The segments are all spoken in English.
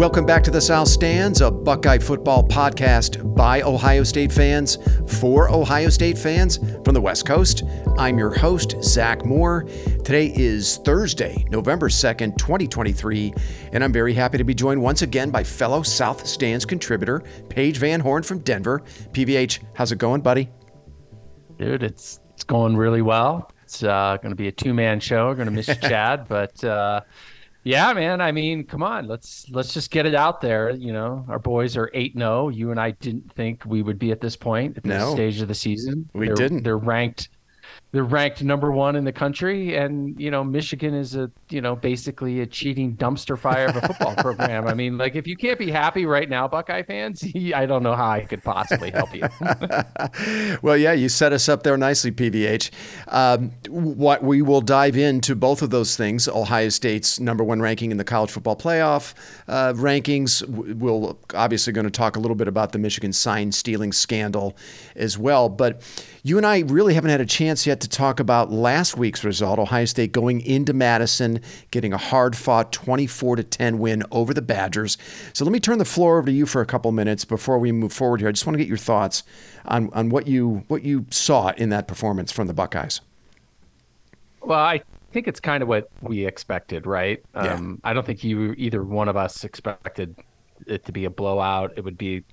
Welcome back to the South Stands, a Buckeye football podcast by Ohio State fans for Ohio State fans from the West Coast. I'm your host, Zach Moore. Today is Thursday, November 2nd, 2023, and I'm very happy to be joined once again by fellow South Stands contributor, Paige Van Horn from Denver. PVH, how's it going, buddy? Dude, it's it's going really well. It's uh, going to be a two man show. We're going to miss Chad, but uh, yeah, man. I mean, come on, let's let's just get it out there. You know, our boys are eight zero. Oh. You and I didn't think we would be at this point at this no, stage of the season. We they're, didn't. They're ranked they're ranked number one in the country, and you know Michigan is a you know basically a cheating dumpster fire of a football program. I mean, like if you can't be happy right now, Buckeye fans, I don't know how I could possibly help you. well, yeah, you set us up there nicely, PVH. Um, what we will dive into both of those things: Ohio State's number one ranking in the college football playoff uh, rankings. We'll obviously going to talk a little bit about the Michigan sign stealing scandal as well, but you and I really haven't had a chance yet to talk about last week's result. Ohio State going into Madison, getting a hard fought 24 to 10 win over the Badgers. So let me turn the floor over to you for a couple minutes before we move forward here. I just want to get your thoughts on, on what you what you saw in that performance from the Buckeyes. Well, I think it's kind of what we expected, right? Yeah. Um, I don't think you either one of us expected it to be a blowout. It would be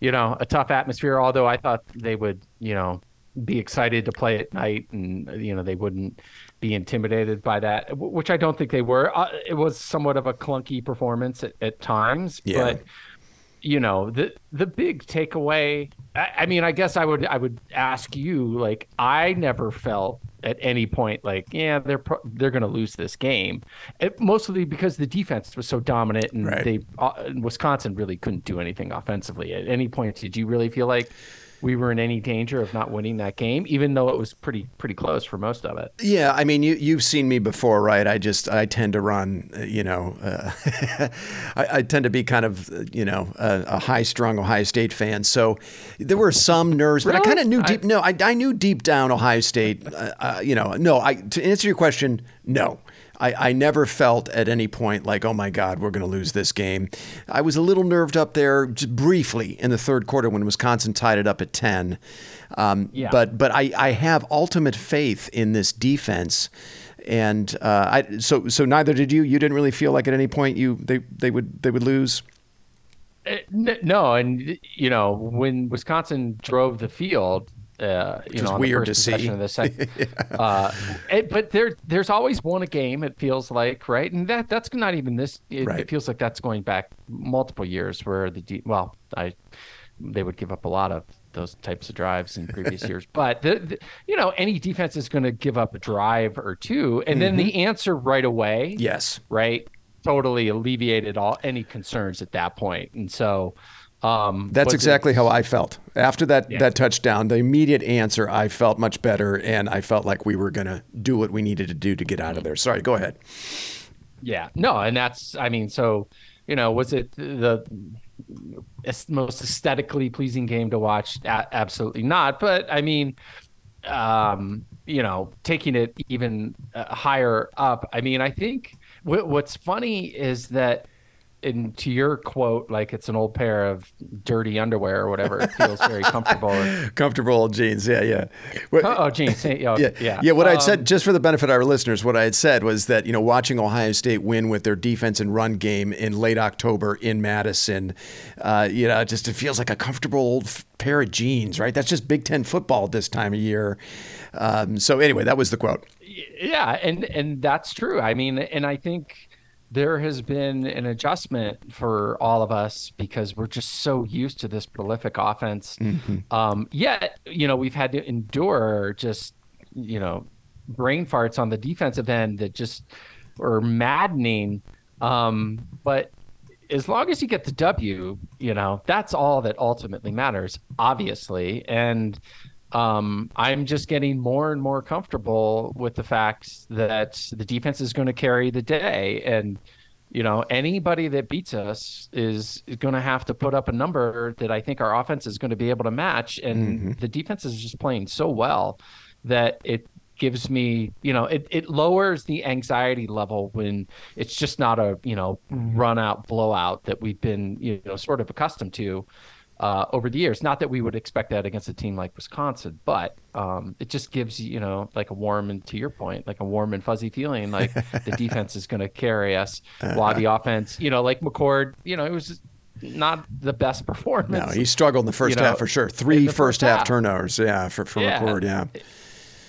you know, a tough atmosphere. Although I thought they would, you know, be excited to play at night, and you know, they wouldn't be intimidated by that, which I don't think they were. Uh, it was somewhat of a clunky performance at, at times, yeah. but you know, the the big takeaway. I, I mean, I guess I would I would ask you, like, I never felt at any point like yeah they're pro- they're going to lose this game it, mostly because the defense was so dominant and right. they uh, Wisconsin really couldn't do anything offensively at any point did you really feel like we were in any danger of not winning that game, even though it was pretty pretty close for most of it. Yeah, I mean, you you've seen me before, right? I just I tend to run, you know, uh, I, I, tend to be kind of you know a, a high strung Ohio State fan. So there were some nerves, really? but I kind of knew deep. I, no, I, I knew deep down Ohio State. Uh, uh, you know, no. I to answer your question, no. I, I never felt at any point like, oh my God, we're going to lose this game. I was a little nerved up there just briefly in the third quarter when Wisconsin tied it up at 10. Um, yeah. But but I, I have ultimate faith in this defense. And uh, I, so so neither did you. You didn't really feel like at any point you they, they would they would lose. Uh, no, and you know when Wisconsin drove the field, uh, you know, weird to see. Of the second. yeah. uh, it, but there, there's always one a game. It feels like, right? And that that's not even this. It, right. it feels like that's going back multiple years where the well, I they would give up a lot of those types of drives in previous years. But the, the, you know, any defense is going to give up a drive or two, and mm-hmm. then the answer right away. Yes. Right. Totally alleviated all any concerns at that point, and so um, That's exactly it, how I felt after that yeah. that touchdown. The immediate answer, I felt much better, and I felt like we were going to do what we needed to do to get out of there. Sorry, go ahead. Yeah, no, and that's I mean, so you know, was it the most aesthetically pleasing game to watch? A- absolutely not. But I mean, um, you know, taking it even uh, higher up. I mean, I think w- what's funny is that and to your quote, like it's an old pair of dirty underwear or whatever. It feels very comfortable. comfortable old jeans. Yeah, yeah. What, oh, oh, jeans. Yeah, yeah, yeah. Yeah. What um, I'd said, just for the benefit of our listeners, what I had said was that you know watching Ohio State win with their defense and run game in late October in Madison, uh, you know, just it feels like a comfortable old pair of jeans, right? That's just Big Ten football this time of year. Um, so anyway, that was the quote. Yeah, and and that's true. I mean, and I think there has been an adjustment for all of us because we're just so used to this prolific offense. Mm-hmm. Um, yet, you know, we've had to endure just, you know, brain farts on the defensive end that just are maddening. Um, but as long as you get the W, you know, that's all that ultimately matters, obviously. And um, I'm just getting more and more comfortable with the fact that the defense is going to carry the day. And, you know, anybody that beats us is going to have to put up a number that I think our offense is going to be able to match. And mm-hmm. the defense is just playing so well that it gives me, you know, it, it lowers the anxiety level when it's just not a, you know, run out blowout that we've been, you know, sort of accustomed to uh, over the years. Not that we would expect that against a team like Wisconsin, but um, it just gives you, you know, like a warm and to your point, like a warm and fuzzy feeling, like the defense is going to carry us while the offense, you know, like McCord, you know, it was not the best performance. No, he struggled in the first you know, half for sure. Three first, first half, half. turnovers, yeah, for, for Yeah. McCord, yeah.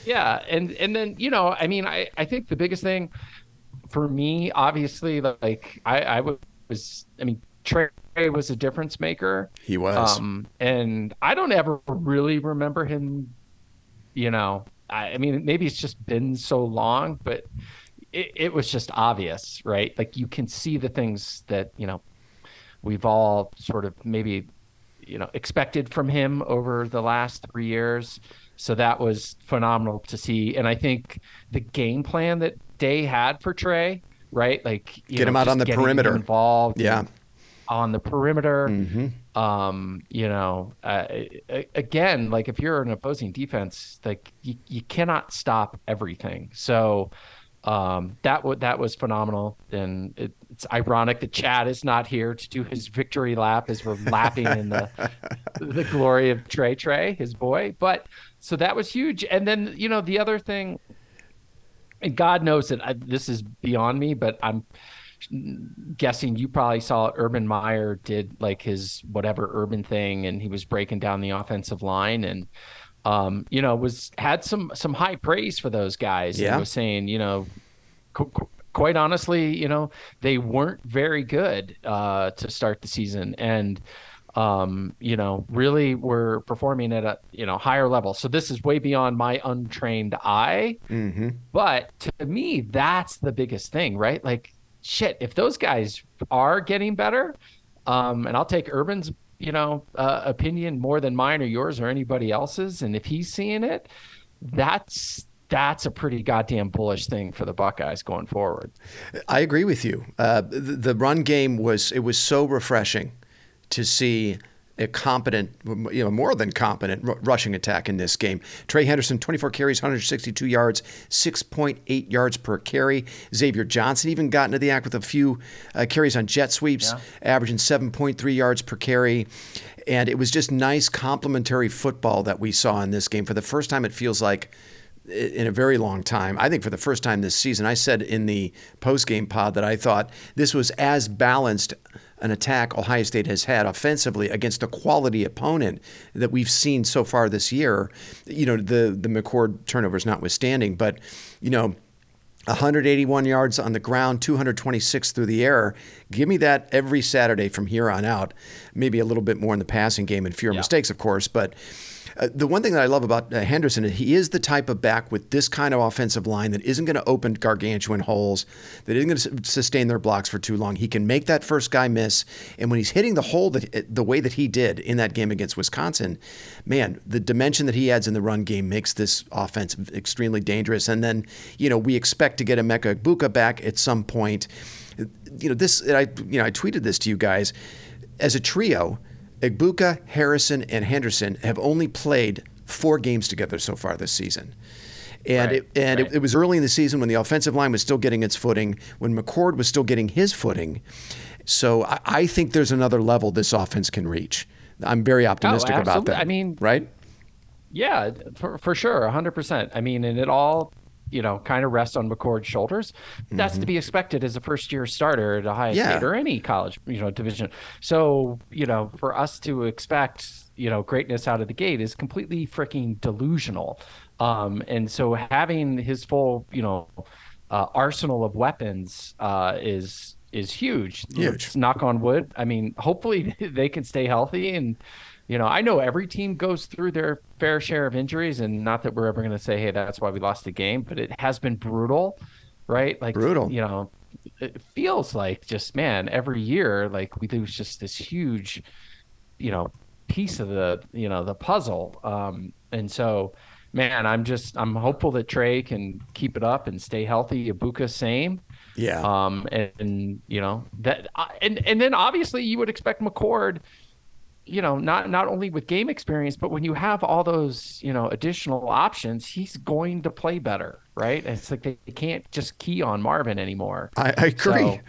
Yeah, and and then you know, I mean, I I think the biggest thing for me, obviously, like I I was, I mean, Trey was a difference maker. He was. Um, and I don't ever really remember him. You know, I, I mean, maybe it's just been so long, but it, it was just obvious, right? Like you can see the things that you know we've all sort of maybe you know expected from him over the last three years. So that was phenomenal to see, and I think the game plan that Day had for Trey, right? Like you Get know, him out on the perimeter. involved, Yeah. and on the perimeter. Mm-hmm. Um, you know, uh, again, like if you're an opposing defense, like you, you cannot stop everything. So um, that w- that was phenomenal. And it, it's ironic that Chad is not here to do his victory lap as we're lapping in the the glory of Trey Trey, his boy. But so that was huge. And then you know the other thing, and God knows that I, this is beyond me, but I'm guessing you probably saw Urban Meyer did like his whatever urban thing, and he was breaking down the offensive line and. Um, you know, was had some some high praise for those guys. Yeah. was saying, you know, qu- qu- quite honestly, you know, they weren't very good uh, to start the season, and um, you know, really were performing at a you know higher level. So this is way beyond my untrained eye. Mm-hmm. But to me, that's the biggest thing, right? Like, shit, if those guys are getting better, um, and I'll take Urban's, you know, uh, opinion more than mine or yours or anybody else's, and if he's seeing it, that's that's a pretty goddamn bullish thing for the Buckeyes going forward. I agree with you. Uh, the, the run game was it was so refreshing to see a competent, you know, more than competent r- rushing attack in this game. Trey Henderson, 24 carries, 162 yards, 6.8 yards per carry. Xavier Johnson even got into the act with a few uh, carries on jet sweeps, averaging 7.3 yards per carry. And it was just nice complementary football that we saw in this game. For the first time, it feels like in a very long time. I think for the first time this season, I said in the post game pod that I thought this was as balanced an attack Ohio State has had offensively against a quality opponent that we've seen so far this year. You know, the the McCord turnovers notwithstanding, but you know. 181 yards on the ground, 226 through the air. Give me that every Saturday from here on out. Maybe a little bit more in the passing game and fewer mistakes, of course. But uh, the one thing that I love about uh, Henderson is he is the type of back with this kind of offensive line that isn't going to open gargantuan holes, that isn't going to sustain their blocks for too long. He can make that first guy miss, and when he's hitting the hole that, the way that he did in that game against Wisconsin, man, the dimension that he adds in the run game makes this offense extremely dangerous. And then, you know, we expect to get Emeka Egbuka back at some point. You know, this I you know I tweeted this to you guys as a trio. Egbuka, Harrison, and Henderson have only played four games together so far this season. And, Right, it, and right. it, it was early in the season when the offensive line was still getting its footing, when McCord was still getting his footing. So I, I think there's another level this offense can reach. I'm very oh, optimistic about Oh, absolutely. that. I mean- right? Yeah, for for sure, hundred percent. I mean, and it all, you know, kind of rests on McCord's shoulders. That's to be expected as a first year starter at Ohio Mm-hmm. Yeah. State or any college, you know, division. So, you know, for us to expect, you know, greatness out of the gate is completely freaking delusional. Um, and so having his full, you know, uh, arsenal of weapons uh, is is huge. Huge. Let's knock on wood. I mean, hopefully they can stay healthy and you know, I know every team goes through their fair share of injuries, and not that we're ever going to say, "Hey, that's why we lost the game," but it has been brutal, right? Like Brutal. You know, it feels like just man, every year, like we lose just this huge, you know, piece of the you know the puzzle. Um, and so, man, I'm just I'm hopeful that Trey can keep it up and stay healthy. Egbuka same. Yeah. Um, and, and you know that, and and then obviously you would expect McCord you know, not not only with game experience, but when you have all those, you know, additional options, he's going to play better, right? it's like they can't just key on Marvin anymore. I, I agree. So,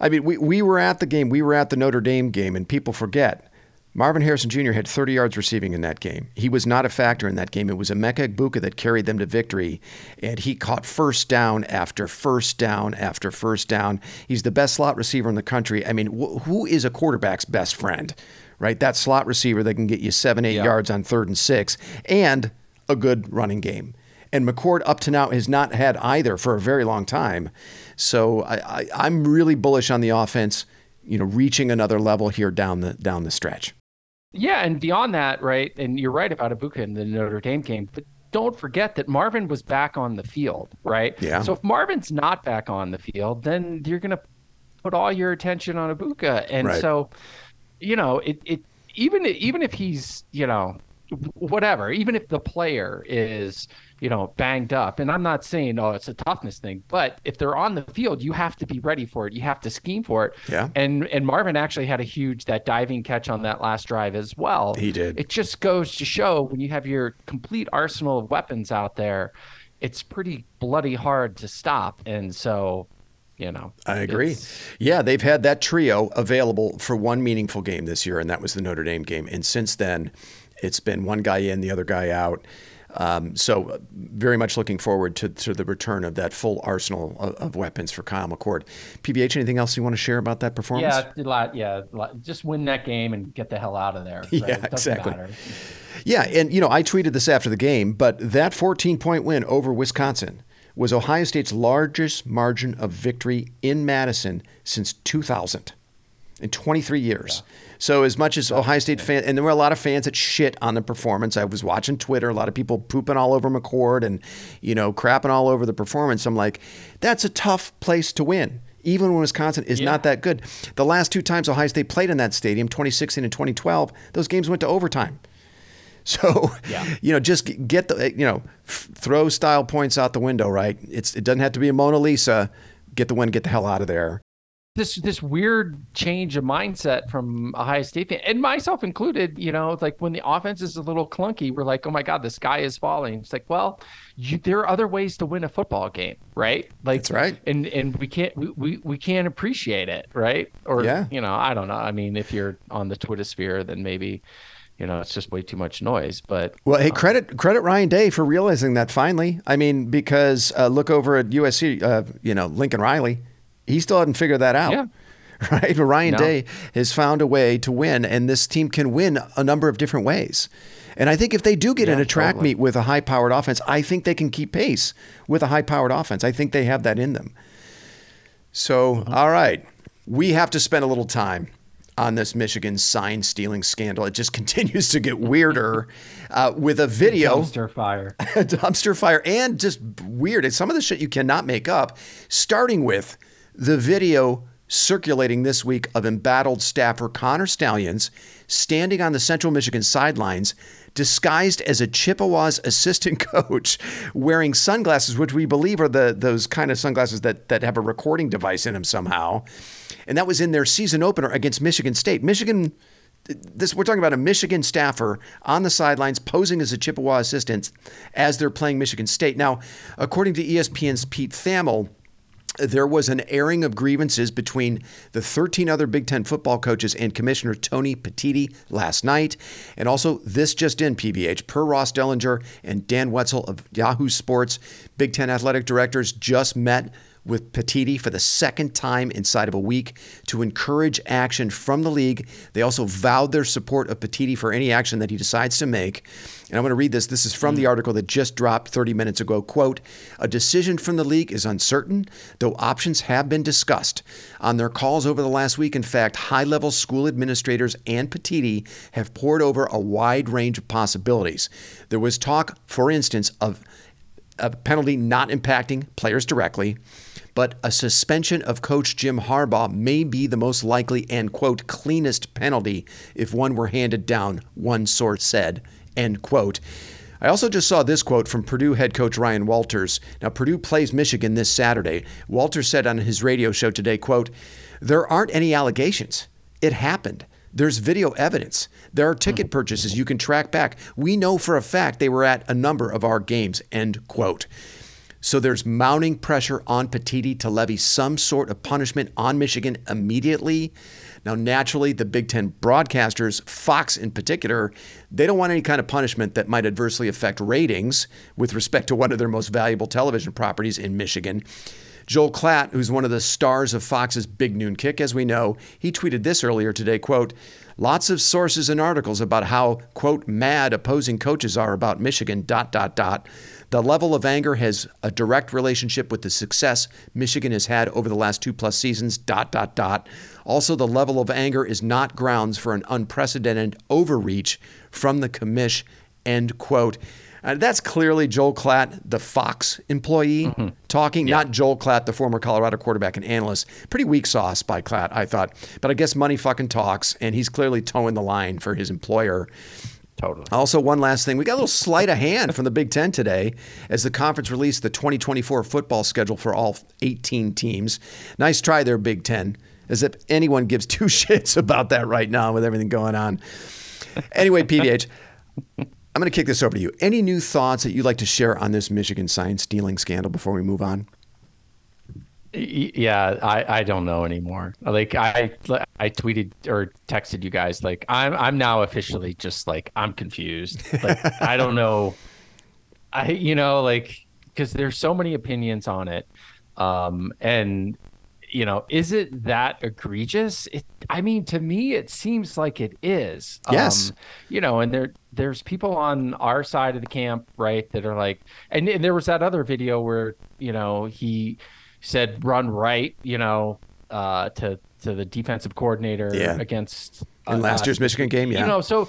I mean, we, we were at the game, we were at the Notre Dame game, and people forget. Marvin Harrison Jr. had 30 yards receiving in that game. He was not a factor in that game. It was Emeka Egbuka that carried them to victory, and he caught first down after first down after first down. He's the best slot receiver in the country. I mean, wh- who is a quarterback's best friend? Right? That slot receiver that can get you seven, eight yeah. yards on third and six, and a good running game. And McCord up to now has not had either for a very long time. So I, I, am really bullish on the offense, you know, reaching another level here down the down the stretch. Yeah, and beyond that, right? And you're right about Egbuka in the Notre Dame game, but don't forget that Marvin was back on the field, right? Yeah. So if Marvin's not back on the field, then you're gonna put all your attention on Egbuka, and right. so you know, it, it even even if he's you know whatever, even if the player is you know banged up, and I'm not saying oh it's a toughness thing, but if they're on the field, you have to be ready for it. You have to scheme for it. Yeah. And and Marvin actually had a huge that diving catch on that last drive as well. He did. It just goes to show when you have your complete arsenal of weapons out there, it's pretty bloody hard to stop. And so you know. I agree. Yeah, they've had that trio available for one meaningful game this year, and that was the Notre Dame game. And since then, it's been one guy in, the other guy out. Um, so, uh, very much looking forward to, to the return of that full arsenal of, of, weapons for Kyle McCord. PVH, anything else you want to share about that performance? Yeah, a lot, yeah, lot. just win that game and get the hell out of there. Right? Yeah, exactly. Matter. Yeah, and you know, I tweeted this after the game, but that 14 point win over Wisconsin was Ohio State's largest margin of victory in Madison since 2000 in 23 years. Yeah. So as much as Ohio State fans, and there were a lot of fans that shit on the performance. I was watching Twitter, a lot of people pooping all over McCord and, you know, crapping all over the performance. I'm like, that's a tough place to win. Even when Wisconsin is yeah. not that good. The last two times Ohio State played in that stadium, 2016 and 2012, those games went to overtime. So, yeah. you know, just get the, you know, throw style points out the window, right? It's it doesn't have to be a Mona Lisa. Get the win, get the hell out of there. This this weird change of mindset from Ohio State fan, and myself included. You know, like when the offense is a little clunky, we're like, oh my god, the sky is falling. It's like, well, you, there are other ways to win a football game, right? Like that's right. And and we can't we, we, we can't appreciate it, right? Or yeah. you know, I don't know. I mean, if you're on the Twitter sphere, then maybe you know, it's just way too much noise. But well, hey, um, credit credit Ryan Day for realizing that finally. I mean, because uh, look over at USC, uh, you know, Lincoln Riley, he still hadn't figured that out. Yeah. Right, but Ryan no. Day has found a way to win, and this team can win a number of different ways. And I think if they do get yeah, in a track totally. meet with a high powered offense, I think they can keep pace with a high powered offense. I think they have that in them. So, mm-hmm. all right, we have to spend a little time on this Michigan sign stealing scandal. It just continues to get weirder uh, with a video. Dumpster fire. dumpster fire. And just weird. It's some of the shit you cannot make up, starting with the video circulating this week of embattled staffer Connor Stalions standing on the Central Michigan sidelines disguised as a Chippewas assistant coach wearing sunglasses, which we believe are the those kind of sunglasses that, that have a recording device in them somehow. And that was in their season opener against Michigan State. Michigan this we're talking about a Michigan staffer on the sidelines posing as a Chippewa assistant as they're playing Michigan State. Now, according to ESPN's Pete Thamel, there was an airing of grievances between the 13 other Big Ten football coaches and Commissioner Tony Petitti last night. And also, this just in PBH, per Ross Dellenger and Dan Wetzel of Yahoo Sports, Big Ten athletic directors just met with Petitti for the second time inside of a week to encourage action from the league. They also vowed their support of Petitti for any action that he decides to make. And I'm going to read this. This is from the mm. article that just dropped 30 minutes ago. Quote, a decision from the league is uncertain, though options have been discussed. On their calls over the last week, in fact, high level school administrators and Petitti have poured over a wide range of possibilities. There was talk, for instance, of a penalty not impacting players directly, but a suspension of coach Jim Harbaugh may be the most likely and, quote, cleanest penalty if one were handed down, one source said, end quote. I also just saw this quote from Purdue head coach Ryan Walters. Now, Purdue plays Michigan this Saturday. Walters said on his radio show today, quote, there aren't any allegations. It happened. There's video evidence. There are ticket purchases you can track back. We know for a fact they were at a number of our games. End quote. So there's mounting pressure on Petitti to levy some sort of punishment on Michigan immediately. Now, naturally, the Big Ten broadcasters, Fox in particular, they don't want any kind of punishment that might adversely affect ratings with respect to one of their most valuable television properties in Michigan. Joel Klatt, who's one of the stars of Fox's Big Noon Kick, as we know, he tweeted this earlier today, quote, lots of sources and articles about how, quote, mad opposing coaches are about Michigan, dot, dot, dot. The level of anger has a direct relationship with the success Michigan has had over the last two plus seasons, dot, dot, dot. Also, the level of anger is not grounds for an unprecedented overreach from the commish, end quote. Uh, that's clearly Joel Klatt, the Fox employee, mm-hmm. talking, yeah. not Joel Klatt, the former Colorado quarterback and analyst. Pretty weak sauce by Klatt, I thought. But I guess money fucking talks, and he's clearly toeing the line for his employer. Totally. Also, one last thing. We got a little sleight of hand from the Big Ten today as the conference released the 2024 football schedule for all 18 teams. Nice try there, Big Ten, as if anyone gives two shits about that right now with everything going on. Anyway, PVH, I'm going to kick this over to you. Any new thoughts that you'd like to share on this Michigan sign stealing scandal before we move on? Yeah i i don't know anymore. Like i i tweeted or texted you guys like i'm i'm now officially just like i'm confused. Like i don't know. I you know like because there's so many opinions on it. Um and you know is it that egregious? It i mean to me it seems like it is. Yes. Um, you know and there there's people on our side of the camp right that are like and, and there was that other video where you know he said run right, you know, uh, to to the defensive coordinator yeah. against uh, in last year's Michigan game. Yeah, you know, so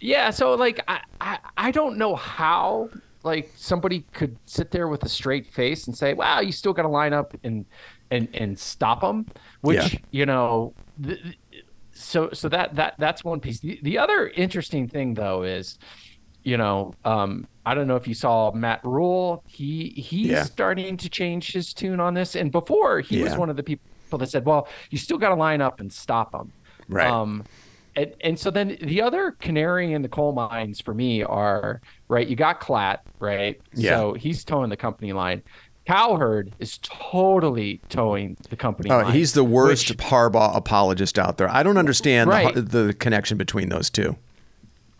yeah, so like I, I I don't know how like somebody could sit there with a straight face and say, "Wow, you still got to line up and and and stop them," which yeah. you know. Th- so so that that that's one piece. The, the other interesting thing though is you know, um, I don't know if you saw Matt Rhule. He he's yeah. starting to change his tune on this. And before he yeah. was one of the people that said, "Well, you still got to line up and stop them." Right. Um, and and so then the other canary in the coal mines for me are right. You got Klatt, right? Yeah. So he's towing the company line. Cowherd is totally towing the company. Oh, line, he's the worst which, Harbaugh apologist out there. I don't understand right. the, the connection between those two.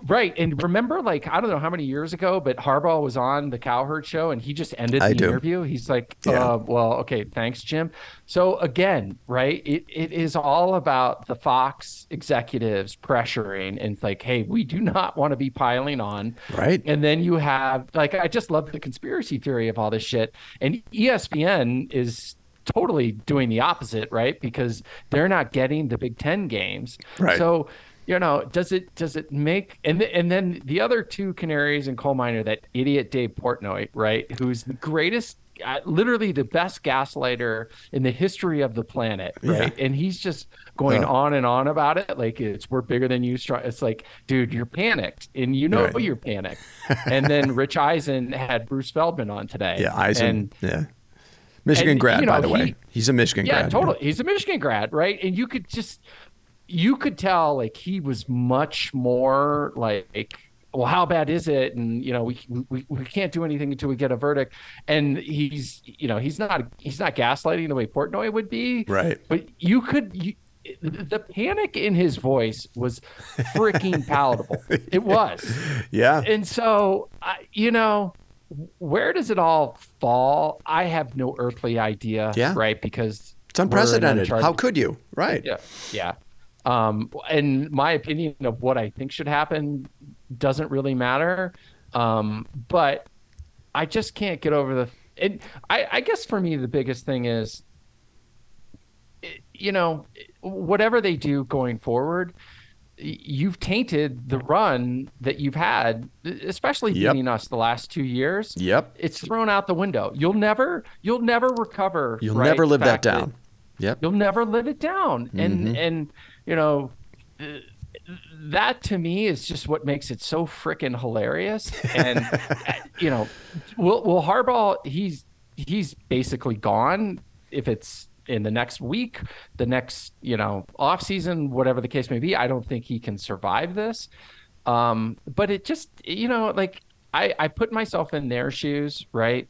Right. And remember, like, I don't know how many years ago, but Harbaugh was on the Cowherd show and he just ended the interview. He's like, yeah. uh, well, okay, thanks, Jim. So again, right, it, it is all about the Fox executives pressuring and it's like, hey, we do not want to be piling on. Right. And then you have, like, I just love the conspiracy theory of all this shit. And ESPN is totally doing the opposite, right? Because they're not getting the Big Ten games. Right. So you know, does it does it make and th- and then the other two canaries in coal miner that idiot Dave Portnoy, right, who's the greatest, uh, literally the best gaslighter in the history of the planet, right, yeah. and he's just going uh. on and on about it, like it's we're bigger than you. It's like, dude, you're panicked, and you know right. you're panicked. and then Rich Eisen had Bruce Feldman on today. Yeah, Eisen. And, yeah. Michigan and, grad, you know, by the he, way. He's a Michigan yeah, grad. Totally. Yeah. He's a Michigan grad, right? And you could just you could tell like he was much more like well how bad is it? And you know we, we we can't do anything until we get a verdict. And he's you know he's not he's not gaslighting the way portnoy would be. Right. But you could you, the panic in his voice was freaking palatable. It was. Yeah. And so you know where does it all fall? I have no earthly idea yeah. right? Because it's unprecedented. how could you? Right. Yeah. Yeah um, and my opinion of what I think should happen doesn't really matter. Um, but I just can't get over the. And I, I guess for me, the biggest thing is, you know, whatever they do going forward, you've tainted the run that you've had, especially yep. beating us the last two years. Yep. It's thrown out the window. You'll never, you'll never recover. You'll right? never live that down. That yep. You'll never live it down. And, mm-hmm. and, you know, that to me is just what makes it so freaking hilarious. And you know, will will Harbaugh he's he's basically gone if it's in the next week, the next, you know, off season, whatever the case may be. I don't think he can survive this. Um, but it just, you know, like I, I put myself in their shoes, right?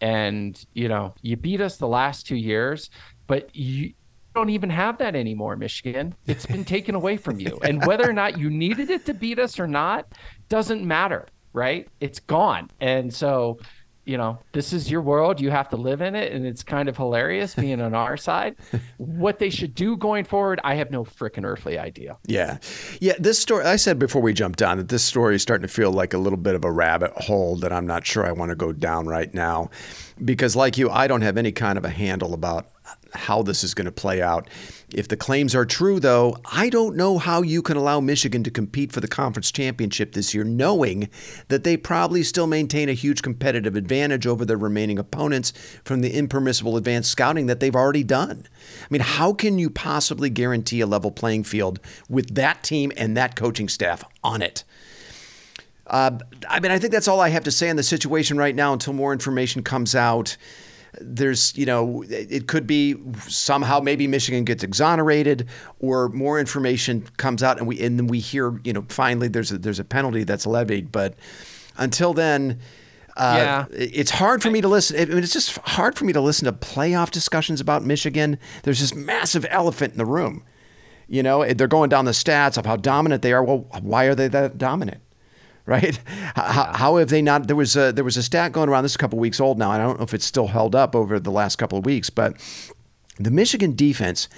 And, you know, you beat us the last two years, but you don't even have that anymore, Michigan. It's been taken away from you. And whether or not you needed it to beat us or not doesn't matter, right? It's gone. And so, you know, this is your world. You have to live in it. And it's kind of hilarious being on our side. what they should do going forward, I have no freaking earthly idea. Yeah. Yeah. This story, I said before we jumped on that this story is starting to feel like a little bit of a rabbit hole that I'm not sure I want to go down right now. Because, like you, I don't have any kind of a handle about how this is going to play out. If the claims are true, though, I don't know how you can allow Michigan to compete for the conference championship this year, knowing that they probably still maintain a huge competitive advantage over their remaining opponents from the impermissible advanced scouting that they've already done. I mean, how can you possibly guarantee a level playing field with that team and that coaching staff on it? Uh, I mean, I think that's all I have to say on the situation right now until more information comes out there's, you know, it could be somehow maybe Michigan gets exonerated or more information comes out and we and then we hear, you know, finally there's a, there's a penalty that's levied. But until then, uh, yeah. it's hard for me to listen. I mean, it's just hard for me to listen to playoff discussions about Michigan. There's this massive elephant in the room. You know, they're going down the stats of how dominant they are. Well, why are they that dominant? Right? How, how, have they not? There was a there was a stat going around. This is a couple weeks old now. I don't know if it's still held up over the last couple of weeks, but the Michigan defense,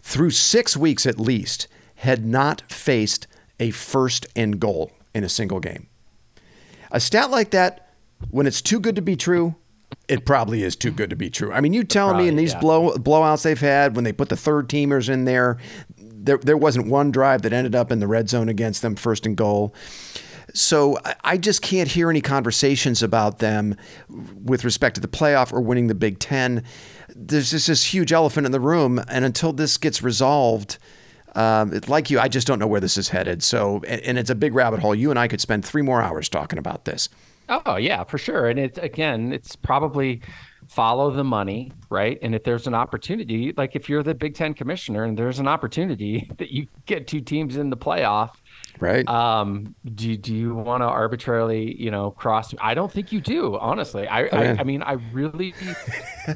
through six weeks at least, had not faced a first and goal in a single game. A stat like that, when it's too good to be true, it probably is too good to be true. I mean, you telling me in these yeah. blow blowouts they've had when they put the third teamers in there, there there wasn't one drive that ended up in the red zone against them, first and goal. So I just can't hear any conversations about them with respect to the playoff or winning the Big Ten. There's just this huge elephant in the room, and until this gets resolved, um, like you, I just don't know where this is headed. So, and, and it's a big rabbit hole. You and I could spend three more hours talking about this. Oh yeah, for sure. And it's again, it's probably follow the money, right? And if there's an opportunity, like if you're the Big Ten commissioner and there's an opportunity that you get two teams in the playoff, Right. Um, do, do you want to arbitrarily, you know, cross? I don't think you do, honestly. I, oh, I, I, mean, I really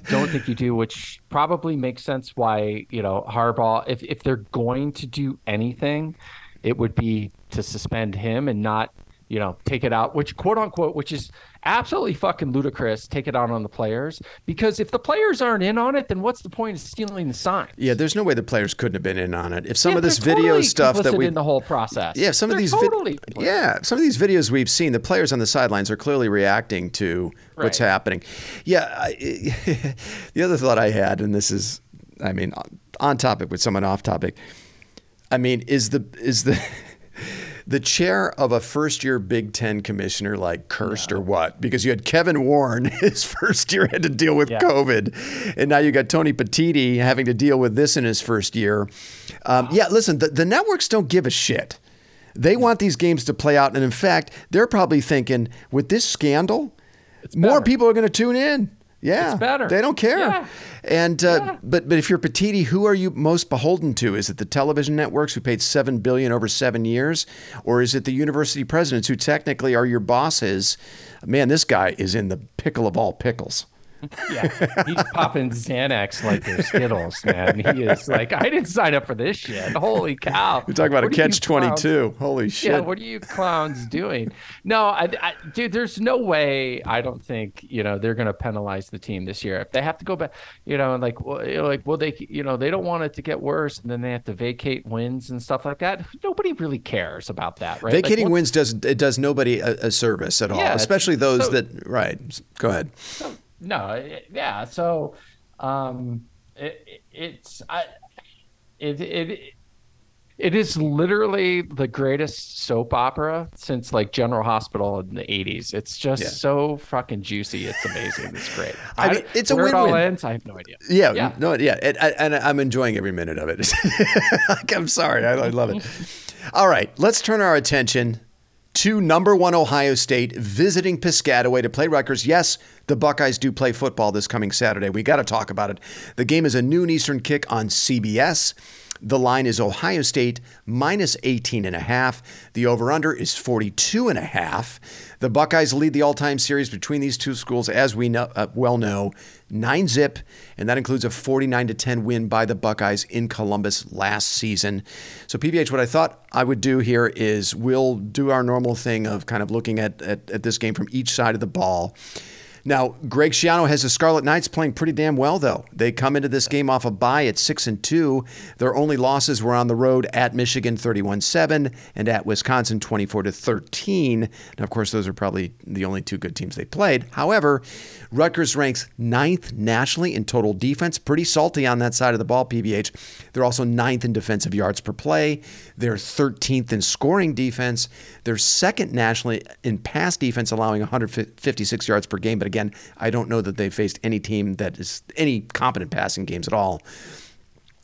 don't think you do, which probably makes sense why, you know, Harbaugh, if, if they're going to do anything, it would be to suspend him and not, you know, take it out, which quote unquote, which is absolutely fucking ludicrous take it out on the players because if the players aren't in on it then what's the point of stealing the sign yeah there's no way the players couldn't have been in on it. If some yeah, of this video totally stuff that we in the whole process. Yeah some they're of these totally vi- yeah some of these videos we've seen the players on the sidelines are clearly reacting to right. what's happening. Yeah I, the other thought i had and this is i mean on topic with someone off topic i mean is the is the the chair of a first year Big Ten commissioner like cursed or what? Because you had Kevin Warren, his first year had to deal with yeah. COVID. And now you got Tony Petitti having to deal with this in his first year. Um, yeah, listen, the, the networks don't give a shit. They want these games to play out. And in fact, they're probably thinking with this scandal, more people are going to tune in. Yeah, it's better. They don't care. Yeah. And uh, yeah. but but if you're Petitti, who are you most beholden to? Is it the television networks who paid seven billion over seven years, or is it the university presidents who technically are your bosses? Man, this guy is in the pickle of all pickles yeah, he's popping Xanax like they're Skittles, man. He is like, I didn't sign up for this shit. Holy cow! You're talking about what a catch twenty two. Holy shit! Yeah, what are you clowns doing? No, I, I, dude, there's no way. I don't think you know they're going to penalize the team this year if they have to go back. You know, like, well, you know, like, well, they, you know, they don't want it to get worse, and then they have to vacate wins and stuff like that. Nobody really cares about that, right? Vacating like, wins does it does nobody a, a service at all, yeah, especially those so, that. Right. Go ahead. So, no, it, yeah. So, um, it, it's I, it it it is literally the greatest soap opera since like General Hospital in the '80s. It's just yeah. so fucking juicy. It's amazing. It's great. I mean, it's a win-win. It all ends, I have no idea. Yeah, yeah. no, yeah, and, and I'm enjoying every minute of it. I'm sorry, I, I love it. all right, let's turn our attention to number one Ohio State visiting Piscataway to play Rutgers. Yes, the Buckeyes do play football this coming Saturday. We got to talk about it. The game is a noon Eastern kick on CBS. The line is Ohio State minus 18 and a half. The over/under is 42 and a half. The Buckeyes lead the all-time series between these two schools, as we know, uh, well know, nine zip, and that includes a 49 to 10 win by the Buckeyes in Columbus last season. So, PVH what I thought I would do here is we'll do our normal thing of kind of looking at, at, at this game from each side of the ball. Now, Greg Schiano has the Scarlet Knights playing pretty damn well, though. They come into this game off a bye at six and two. Their only losses were on the road at Michigan, 31-7, and at Wisconsin, 24 to 13. Now, of course, those are probably the only two good teams they played. However, Rutgers ranks ninth nationally in total defense, pretty salty on that side of the ball. PVH. They're also ninth in defensive yards per play. They're 13th in scoring defense. They're second nationally in pass defense, allowing 156 yards per game. But again, I don't know that they've faced any team that is any competent passing games at all.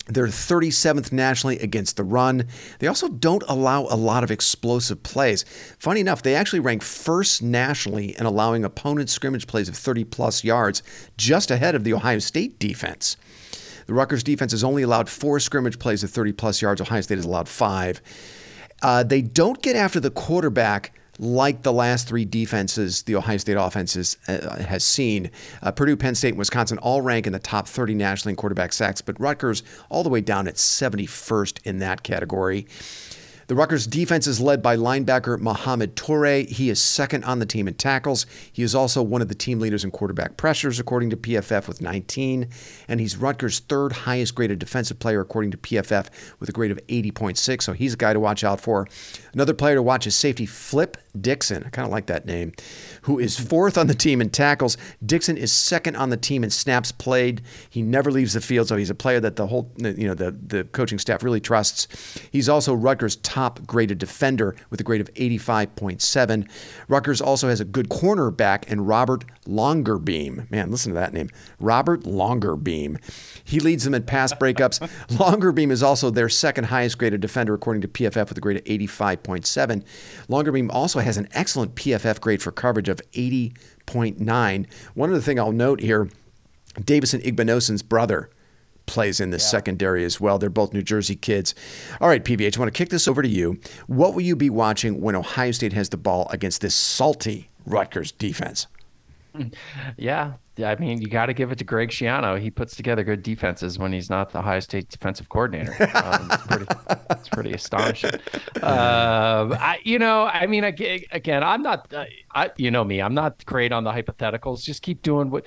They're 37th nationally against the run. They also don't allow a lot of explosive plays. Funny enough, they actually rank first nationally in allowing opponent scrimmage plays of 30 plus yards, just ahead of the Ohio State defense. The Rutgers defense has only allowed four scrimmage plays of 30 plus yards. Ohio State has allowed five. Uh, they don't get after the quarterback like the last three defenses the Ohio State offense is, uh, has seen. Uh, Purdue, Penn State, and Wisconsin all rank in the top 30 nationally in quarterback sacks, but Rutgers all the way down at 71st in that category. The Rutgers defense is led by linebacker Mohamed Toure. He is second on the team in tackles. He is also one of the team leaders in quarterback pressures, according to PFF, with 19. And he's Rutgers' third highest graded defensive player, according to PFF, with a grade of 80.6. So he's a guy to watch out for. Another player to watch is safety Flip Dixon. I kind of like that name, who is fourth on the team in tackles. Dixon is second on the team in snaps played. He never leaves the field, so he's a player that the whole, you know, the, the coaching staff really trusts. He's also Rutgers' top graded defender with a grade of 85.7. Rutgers also has a good cornerback in Robert Longerbeam. Man, listen to that name. Robert Longerbeam. He leads them in pass breakups. Longerbeam is also their second highest graded defender according to PFF with a grade of 85.7. Longerbeam also has an excellent PFF grade for coverage of 80.9. One other thing I'll note here Davison Igbinosun's brother plays in the yeah. secondary as well. They're both New Jersey kids. All right, PVH, I want to kick this over to you. What will you be watching when Ohio State has the ball against this salty Rutgers defense? Yeah, I mean, you got to give it to Greg Schiano. He puts together good defenses when he's not the Ohio State defensive coordinator. Um, it's, pretty, it's pretty astonishing. Uh, I, you know, I mean, again, I'm not, uh, I, you know me, I'm not great on the hypotheticals. Just keep doing what,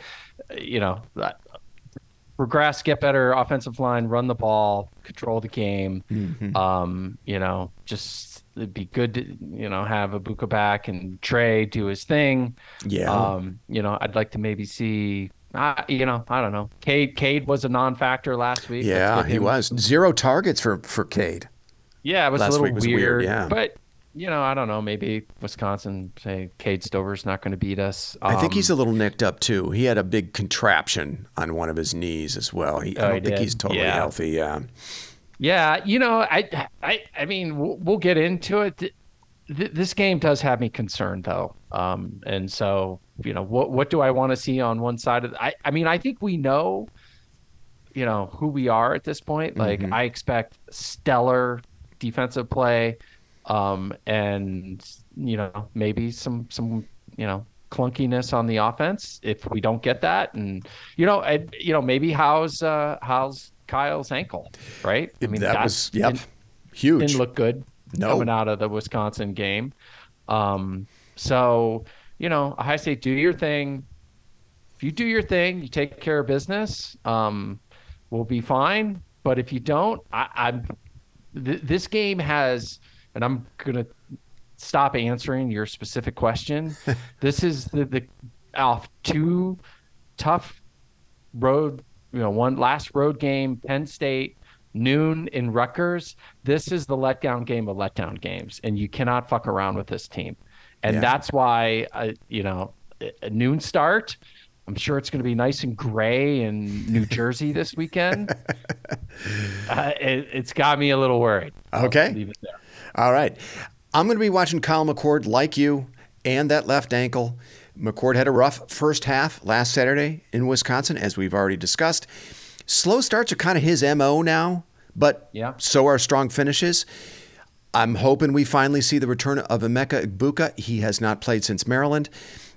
you know, progress, get better offensive line, run the ball, control the game. Mm-hmm. Um, you know, just it'd be good to you know have Egbuka back and Trey do his thing. Yeah. Um, you know, I'd like to maybe see. Uh, you know, I don't know. Cade Cade was a non-factor last week. Yeah, he was zero targets for for Cade. Yeah, it was last a little weird, weird. Yeah, but you know, I don't know. Maybe Wisconsin say Cade Stover's not going to beat us. Um, I think he's a um, little nicked up too. He had a big contraption on one of his knees as well. He, oh, I don't think did? he's totally yeah. healthy. Yeah. Yeah, you know, I, I, I mean, we'll, we'll get into it. Th- this game does have me concerned, though. Um, and so, you know, what what do I want to see on one side of? The, I, I mean, I think we know, you know, who we are at this point. Like, mm-hmm. I expect stellar defensive play um, and you know maybe some some you know clunkiness on the offense if we don't get that, and you know and, you know maybe how's uh, how's Kyle's ankle, right? I mean that was yep didn't, huge. Didn't look good no. coming out of the Wisconsin game. Um, so you know, Ohio State, do your thing. If you do your thing, you take care of business. Um, we'll be fine. But if you don't, I, I'm. Th- this game has and I'm gonna stop answering your specific question. this is the the off two tough road, you know, one last road game, Penn State, noon in Rutgers. This is the letdown game of letdown games, and you cannot fuck around with this team. And yeah. that's why, uh, you know, a noon start. I'm sure it's going to be nice and gray in New Jersey this weekend. uh, it, has got me a little worried. Okay. All right. I'm going to be watching Kyle McCord like you and that left ankle. McCord had a rough first half last Saturday in Wisconsin, as we've already discussed. Slow starts are kind of his MO now, but yeah. so are strong finishes. I'm hoping we finally see the return of Emeka Egbuka. He has not played since Maryland.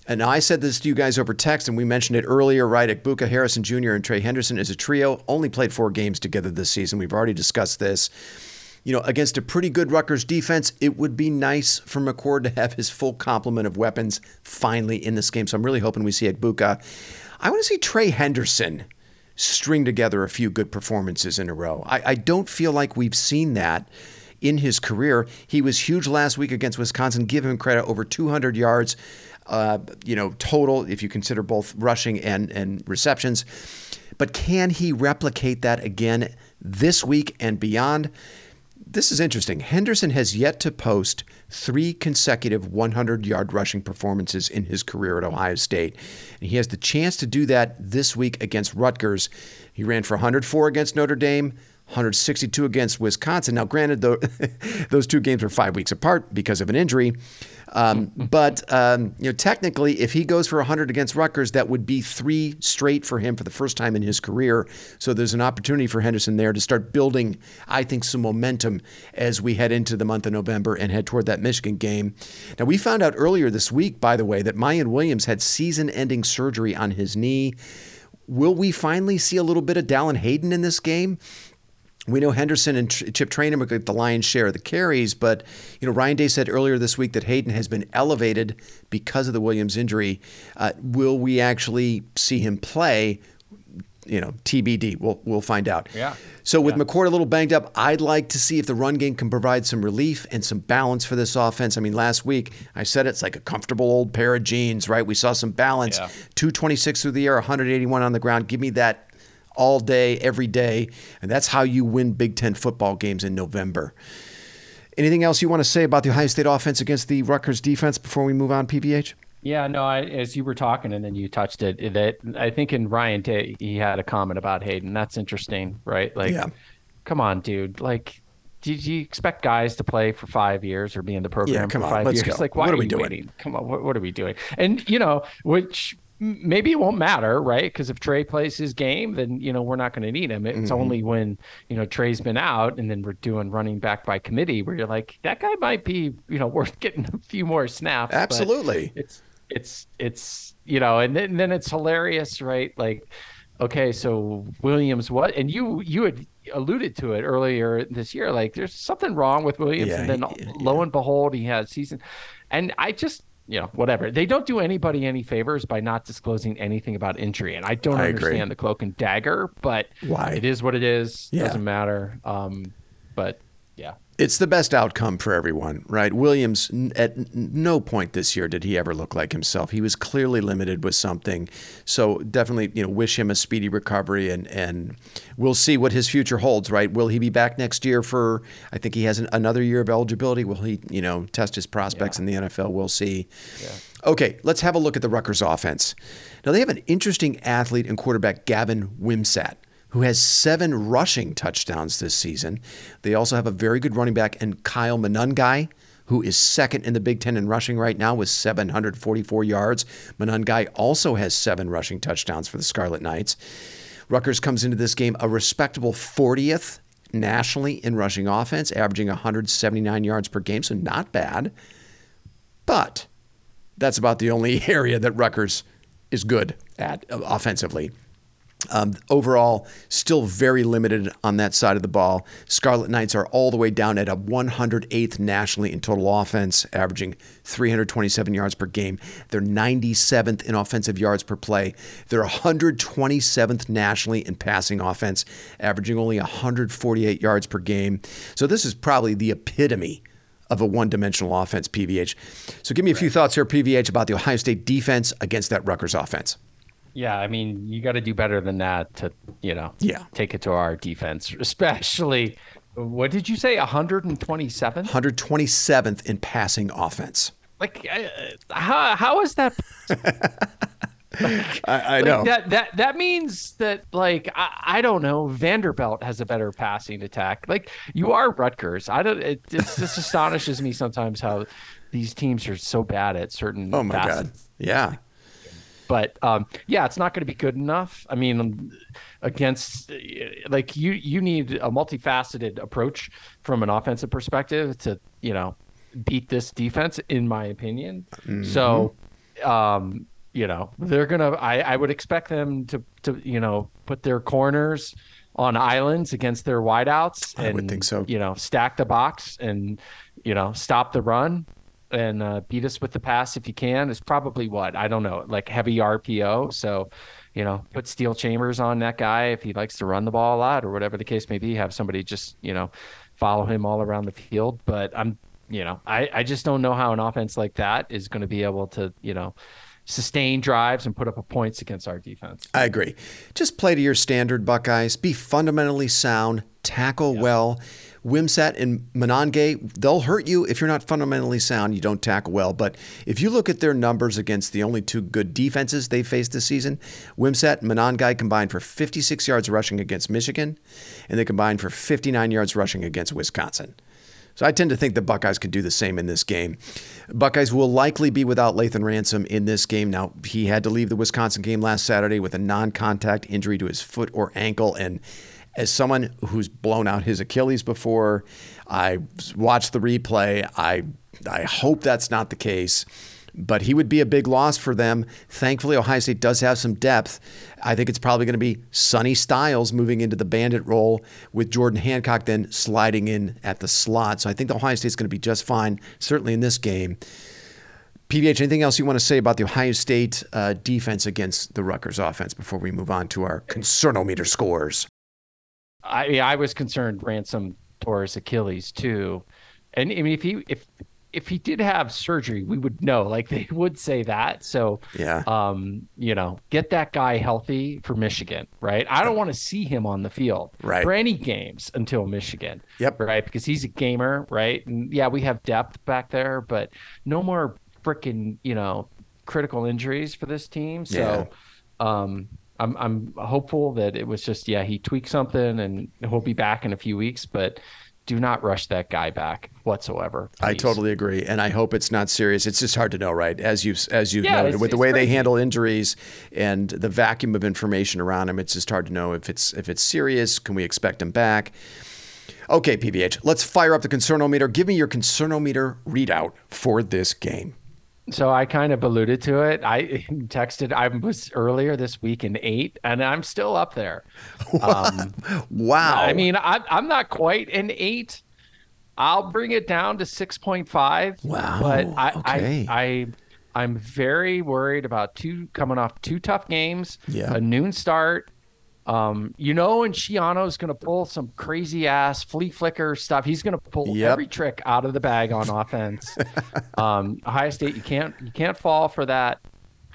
And I said this to you guys over text, and we mentioned it earlier, right? Egbuka, Harrison Jr., and Trey Henderson is a trio. Only played four games together this season. We've already discussed this. You know, against a pretty good Rutgers defense, it would be nice for McCord to have his full complement of weapons finally in this game. So I'm really hoping we see Egbuka. I want to see Trey Henderson string together a few good performances in a row. I, I don't feel like we've seen that in his career. He was huge last week against Wisconsin. Give him credit, over 200 yards, uh, you know, total if you consider both rushing and and receptions. But can he replicate that again this week and beyond? This is interesting. Henderson has yet to post three consecutive 100 yard rushing performances in his career at Ohio State. And he has the chance to do that this week against Rutgers. He ran for 104 against Notre Dame, 162 against Wisconsin. Now, granted, though, those two games were five weeks apart because of an injury. Um, but um, you know, technically, if he goes for 100 against Rutgers, that would be three straight for him for the first time in his career. So there's an opportunity for Henderson there to start building, I think, some momentum as we head into the month of November and head toward that Michigan game. Now, we found out earlier this week, by the way, that Miyan Williams had season-ending surgery on his knee. Will we finally see a little bit of Dallan Hayden in this game? We know Henderson and Chip Trayanum get the lion's share of the carries, but you know Ryan Day said earlier this week that Hayden has been elevated because of the Williams injury. Uh, will we actually see him play? You know, TBD. We'll we'll find out. Yeah. So with yeah. McCord a little banged up, I'd like to see if the run game can provide some relief and some balance for this offense. I mean, last week I said it's like a comfortable old pair of jeans, right? We saw some balance. Yeah. 226 through the air, 181 on the ground. Give me that all day, every day. And that's how you win Big Ten football games in November. Anything else you want to say about the Ohio State offense against the Rutgers defense before we move on, PVH? Yeah, no, I, as you were talking and then you touched it, that I think in Ryan Day, he had a comment about Hayden. That's interesting, right? Like, yeah. come on, dude. Like, did you expect guys to play for five years or be in the program yeah, come for on, five years? Go. Like, why what are, are we doing? waiting? Come on, what, what are we doing? And, you know, which maybe it won't matter, right? Because if Trey plays his game, then you know we're not going to need him. It's Mm-hmm. only when you know Trey's been out, and then we're doing running back by committee, where you're like, that guy might be you know worth getting a few more snaps. Absolutely. It's it's it's you know, and then, and then it's hilarious, right? Like, okay, so Williams, what? And you you had alluded to it earlier this year. Like, there's something wrong with Williams, Yeah, and then he- lo and behold, he has season. And I just you know, whatever. They don't do anybody any favors by not disclosing anything about injury. And I don't I agree. understand the cloak and dagger, but Why? it is what it is. Yeah. Doesn't matter. Um, but yeah. It's the best outcome for everyone, right? Williams, at no point this year did he ever look like himself. He was clearly limited with something. So definitely, you know, wish him a speedy recovery, and and we'll see what his future holds, right? Will he be back next year for? I think he has an, another year of eligibility. Will he, you know, test his prospects Yeah. in the NFL? We'll see. Okay, let's have a look at the Rutgers offense. Now they have an interesting athlete and quarterback, Gavin Wimsatt who has seven rushing touchdowns this season. They also have a very good running back in Kyle Monangai, who is second in the Big Ten in rushing right now with 744 yards. Monangai also has seven rushing touchdowns for the Scarlet Knights. Rutgers comes into this game a respectable 40th nationally in rushing offense, averaging 179 yards per game, so not bad. But that's about the only area that Rutgers is good at offensively. Um, overall, still very limited on that side of the ball. Scarlet Knights are all the way down at a 108th nationally in total offense, averaging 327 yards per game. They're 97th in offensive yards per play. They're 127th nationally in passing offense, averaging only 148 yards per game. So this is probably the epitome of a one-dimensional offense, PVH. So give me a few thoughts here, PVH, about the Ohio State defense against that Rutgers offense. Yeah, I mean, you got to do better than that to, you know, Yeah. take it to our defense, especially. What did you say? 127? 127th in passing offense. Like, uh, how how is that? Like, I, I know like that that that means that like I, I don't know Vanderbilt has a better passing attack. Like you are Rutgers. I don't. It, it just astonishes me sometimes how these teams are so bad at certain. Oh my facets. god! Yeah. But um, yeah, it's not going to be good enough. I mean, against like you, you need a multifaceted approach from an offensive perspective to you know beat this defense, in my opinion. Mm-hmm. So, um, you know, they're gonna. I, I would expect them to to you know put their corners on islands against their wideouts. And, I would think so. You know, stack the box and you know stop the run and uh, beat us with the pass if you can. Is probably what I don't know, like heavy RPO. So, you know, put Steele Chambers on that guy if he likes to run the ball a lot or whatever the case may be. Have somebody just you know follow him all around the field. But I'm you know, I, I just don't know how an offense like that is going to be able to, you know, sustain drives and put up points against our defense. I agree. Just play to your standard, Buckeyes. Be fundamentally sound, tackle yeah. well. Wimsatt and Monangai, they'll hurt you if you're not fundamentally sound. You don't tackle well. But if you look at their numbers against the only two good defenses they faced this season, Wimsatt and Monangai combined for 56 yards rushing against Michigan, and they combined for 59 yards rushing against Wisconsin. So I tend to think the Buckeyes could do the same in this game. Buckeyes will likely be without Lathan Ransom in this game. Now, he had to leave the Wisconsin game last Saturday with a non contact injury to his foot or ankle. And as someone who's blown out his Achilles before, I watched the replay. I, I hope that's not the case but he would be a big loss for them. Thankfully, Ohio State does have some depth. I think it's probably going to be Sonny Styles moving into the bandit role with Jordan Hancock then sliding in at the slot. So I think the Ohio State's going to be just fine, certainly in this game. PVH, anything else you want to say about the Ohio State uh, defense against the Rutgers offense before we move on to our concernometer scores? I I was concerned Ransom tore his Achilles too, and I mean if he if if he did have surgery, we would know. Like they would say that. So yeah, um, you know, get that guy healthy for Michigan, right? I don't want to see him on the field right. for any games until Michigan. Yep. Right, because he's a gamer, right? And yeah, we have depth back there, but no more freaking you know critical injuries for this team. So, yeah. um, I'm I'm hopeful that it was just yeah he tweaked something and he'll be back in a few weeks, but do not rush that guy back whatsoever. Please. I totally agree, and I hope it's not serious. It's just hard to know, right? As you as you've yeah, noted, with the way crazy. they handle injuries and the vacuum of information around him, it's just hard to know if it's if it's serious. Can we expect him back? Okay, PVH, let's fire up the concernometer. Give me your concernometer readout for this game. So I kind of alluded to it. I texted. I was earlier this week in eight, and I'm still up there. Um, wow. I mean, I, I'm not quite an eight. I'll bring it down to six point five. Wow. But I, okay. I, I, I'm very worried about two coming off two tough games. Yeah. A noon start um, you know, and Schiano's going to pull some crazy ass flea flicker stuff. He's going to pull yep. every trick out of the bag on offense. um, Ohio State, you can't you can't fall for that.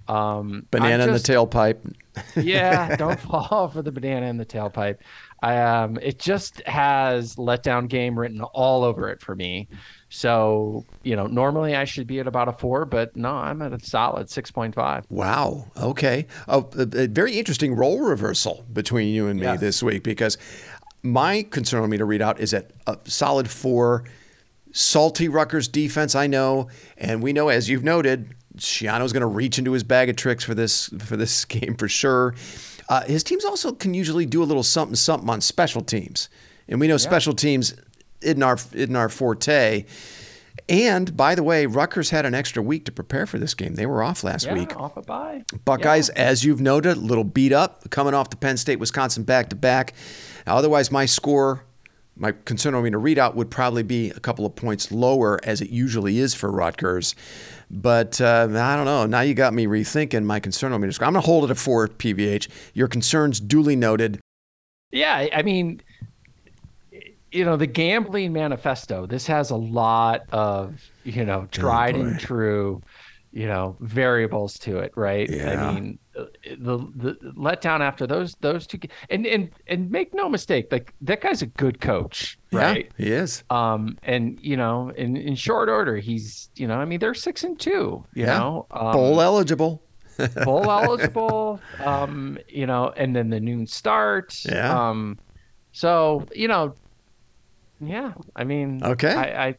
Um, banana just, in the tailpipe. yeah, don't fall for the banana in the tailpipe. I, um, it just has letdown game written all over it for me. So, you know, normally I should be at about a four, but no, I'm at a solid 6.5. Wow. Okay. a, a, very interesting role reversal between you and me yes. this week because my concernometer read out is at a solid four. Salty Rutgers defense, I know. And we know, as you've noted, Schiano's going to reach into his bag of tricks for this for this game for sure. Uh, his teams also can usually do a little something something on special teams, and we know yeah. special teams in our in our forte. And by the way, Rutgers had an extra week to prepare for this game. They were off last yeah, week. Off a bye. Buckeyes, yeah. as you've noted, a little beat up coming off the Penn State Wisconsin back to back. Otherwise, my score, my concernometer readout would probably be a couple of points lower as it usually is for Rutgers. But uh, I don't know. Now you got me rethinking my concernometer score. I'm going to hold it at four PVH. Your concerns duly noted. Yeah, I mean, you know the gambling manifesto this has a lot of you know tried oh, and true you know variables to it right yeah. i mean the the letdown after those those two and and and make no mistake like that guy's a good coach right yeah, he is um and you know in in short order he's you know i mean they're six and two you yeah. know um, bowl eligible bowl eligible. Um, you know, and then the noon start. Yeah. Um, so you know, yeah. I mean, Okay. I, I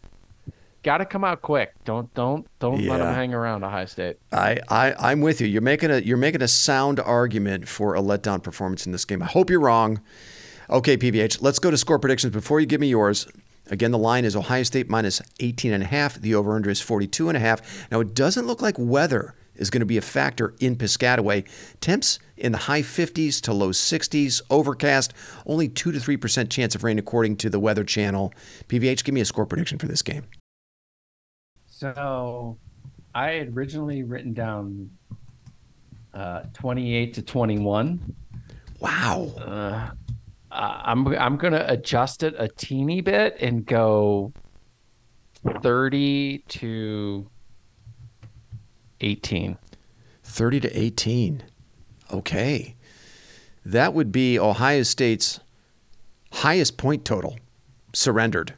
got to come out quick. Don't don't don't let them hang around Ohio State. I, I I'm with you. You're making a you're making a sound argument for a letdown performance in this game. I hope you're wrong. Okay, PVH, let's go to score predictions before you give me yours. Again, the line is Ohio State minus 18 and a half. The over under is 42 and a half. Now, it doesn't look like weather is going to be a factor in Piscataway. Temps in the high 50s to low 60s, overcast, only 2 to 3% chance of rain according to the Weather Channel. PVH, give me a score prediction for this game. So, I had originally written down uh, 28 to 21. Wow. Uh, I'm I'm gonna adjust it a teeny bit and go 30 to 18. 30 to 18. Okay. That would be Ohio State's highest point total surrendered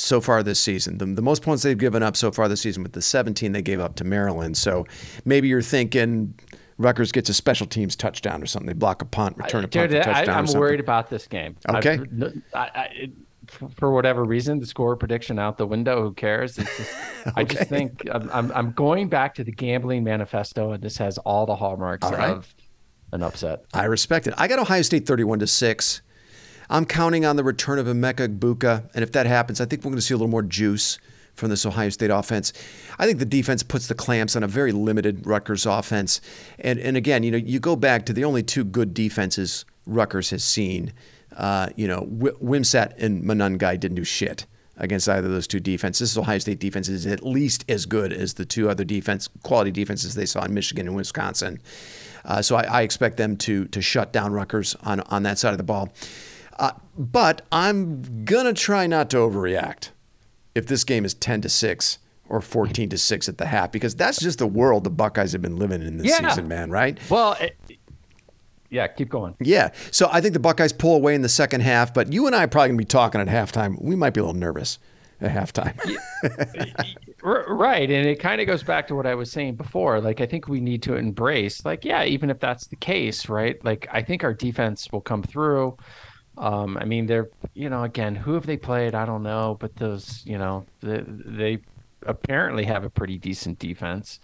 so far this season. The, the most points they've given up so far this season with the 17 they gave up to Maryland. So maybe you're thinking Rutgers gets a special teams touchdown or something. They block a punt, return a punt Dude, I, touchdown I'm something. worried about this game. Okay. I, I, for whatever reason, the score prediction out the window. Who cares? It's just, I just think I'm, I'm I'm going back to the gambling manifesto, and this has all the hallmarks All right. of an upset. I respect it. I got Ohio State 31 to 6. I'm counting on the return of Emeka Egbuka, and if that happens, I think we're going to see a little more juice from this Ohio State offense. I think the defense puts the clamps on a very limited Rutgers offense. And and again, you know, you go back to the only two good defenses Rutgers has seen. Uh, you know, w- and Monangai didn't do shit against either of those two defenses. This Ohio State defense is at least as good as the two other defense quality defenses they saw in Michigan and Wisconsin. Uh, so I, I expect them to to shut down Rutgers on on that side of the ball. Uh, but I'm gonna try not to overreact if this game is 10 to six or 14 to six at the half because that's just the world the Buckeyes have been living in this Yeah. season, man. Right? Well, it, yeah, keep going. Yeah. So I think the Buckeyes pull away in the second half, but you and I are probably gonna be talking at halftime. We might be a little nervous at halftime. Right. And it kind of goes back to what I was saying before. Like, I think we need to embrace, like, yeah, even if that's the case, right? Like, I think our defense will come through. Um, I mean, they're, you know, again, who have they played? I don't know, but those, you know, they, they apparently have a pretty decent defense.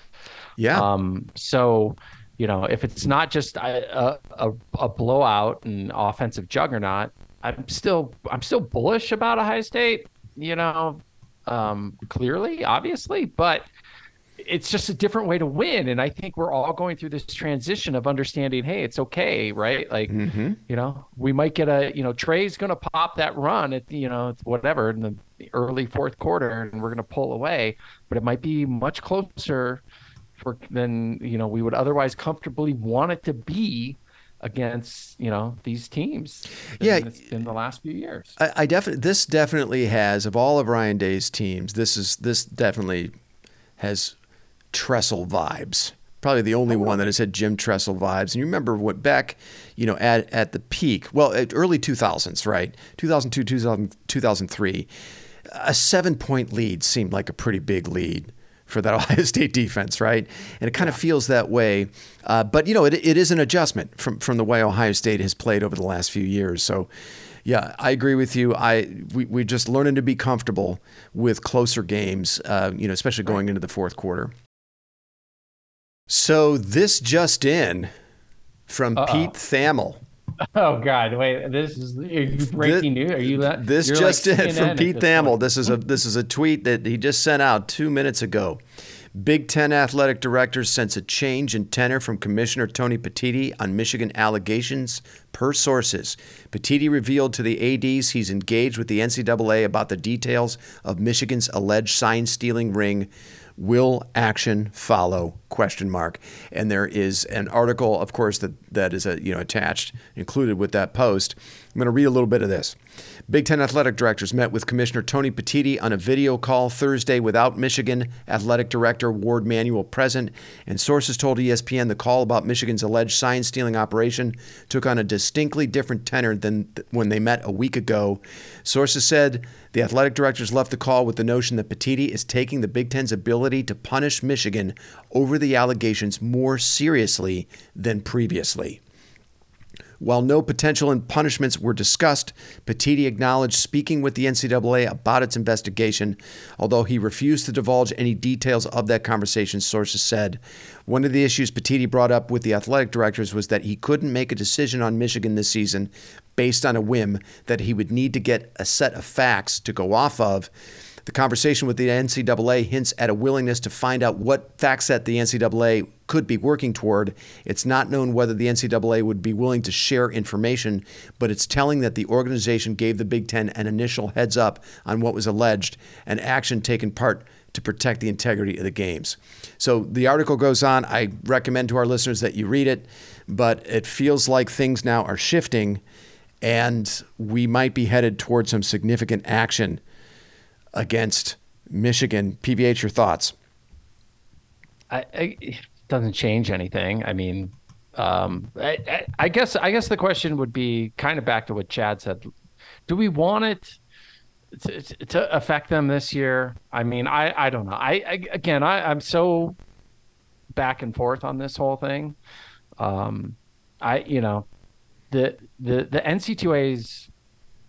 yeah. Um, so, you know, if it's not just a, a, a blowout and offensive juggernaut, I'm still I'm still bullish about Ohio State. You know, um, clearly, obviously, but it's just a different way to win. And I think we're all going through this transition of understanding, hey, it's okay, right? Like, Mm-hmm. you know, we might get a, you know, Trey's going to pop that run at, you know, whatever in the early fourth quarter, and we're going to pull away, but it might be much closer for than you know we would otherwise comfortably want it to be against you know these teams. Yeah. it's the last few years. I, I definitely this definitely has of all of Ryan Day's teams. This is this definitely has Tressel vibes. Probably the only one that has had Jim Tressel vibes. And you remember what back, you know, at at the peak, well, early 2000s, right? 2002, 2000, 2003, a seven point lead seemed like a pretty big lead for that Ohio State defense, right? And it kind of feels that way. Uh, but you know, it, it is an adjustment from from the way Ohio State has played over the last few years. So, yeah, I agree with you. I we we're just learning to be comfortable with closer games. Uh, you know, especially going into the fourth quarter. So this just in from Uh-oh. Pete Thamel. Oh God! Wait, this is breaking news. Are you that? This just like in from Pete this Thamel. This is a this is a tweet that he just sent out two minutes ago. Big Ten athletic director sense a change in tenor from Commissioner Tony Petitti on Michigan allegations per sources. Petitti revealed to the ADs he's engaged with the NCAA about the details of Michigan's alleged sign stealing ring. Will action follow? Question mark. And there is an article, of course, that that is a, you know attached, included with that post. I'm going to read a little bit of this. Big Ten athletic directors met with Commissioner Tony Petitti on a video call Thursday without Michigan athletic director Warde Manuel present, and sources told ESPN the call about Michigan's alleged sign stealing operation took on a distinctly different tenor than th- when they met a week ago. Sources said the athletic directors left the call with the notion that Petitti is taking the Big Ten's ability to punish Michigan over the allegations more seriously than previously. While no potential punishments were discussed, Petitti acknowledged speaking with the NCAA about its investigation, although he refused to divulge any details of that conversation, sources said. One of the issues Petitti brought up with the athletic directors was that he couldn't make a decision on Michigan this season based on a whim, that he would need to get a set of facts to go off of. The conversation with the NCAA hints at a willingness to find out what fact set the NCAA could be working toward. It's not known whether the NCAA would be willing to share information, but it's telling that the organization gave the Big Ten an initial heads up on what was alleged and action taken part to protect the integrity of the games. So the article goes on. I recommend to our listeners that you read it, but it feels like things now are shifting and we might be headed towards some significant action against Michigan. PVH, your thoughts? I, I, it doesn't change anything. I mean, um, I, I, guess I guess the question would be kind of back to what Chad said. Do we want it to, to affect them this year? I mean, I, I don't know. I, again, I, I'm so back and forth on this whole thing. Um, I you know, the the the NC2A is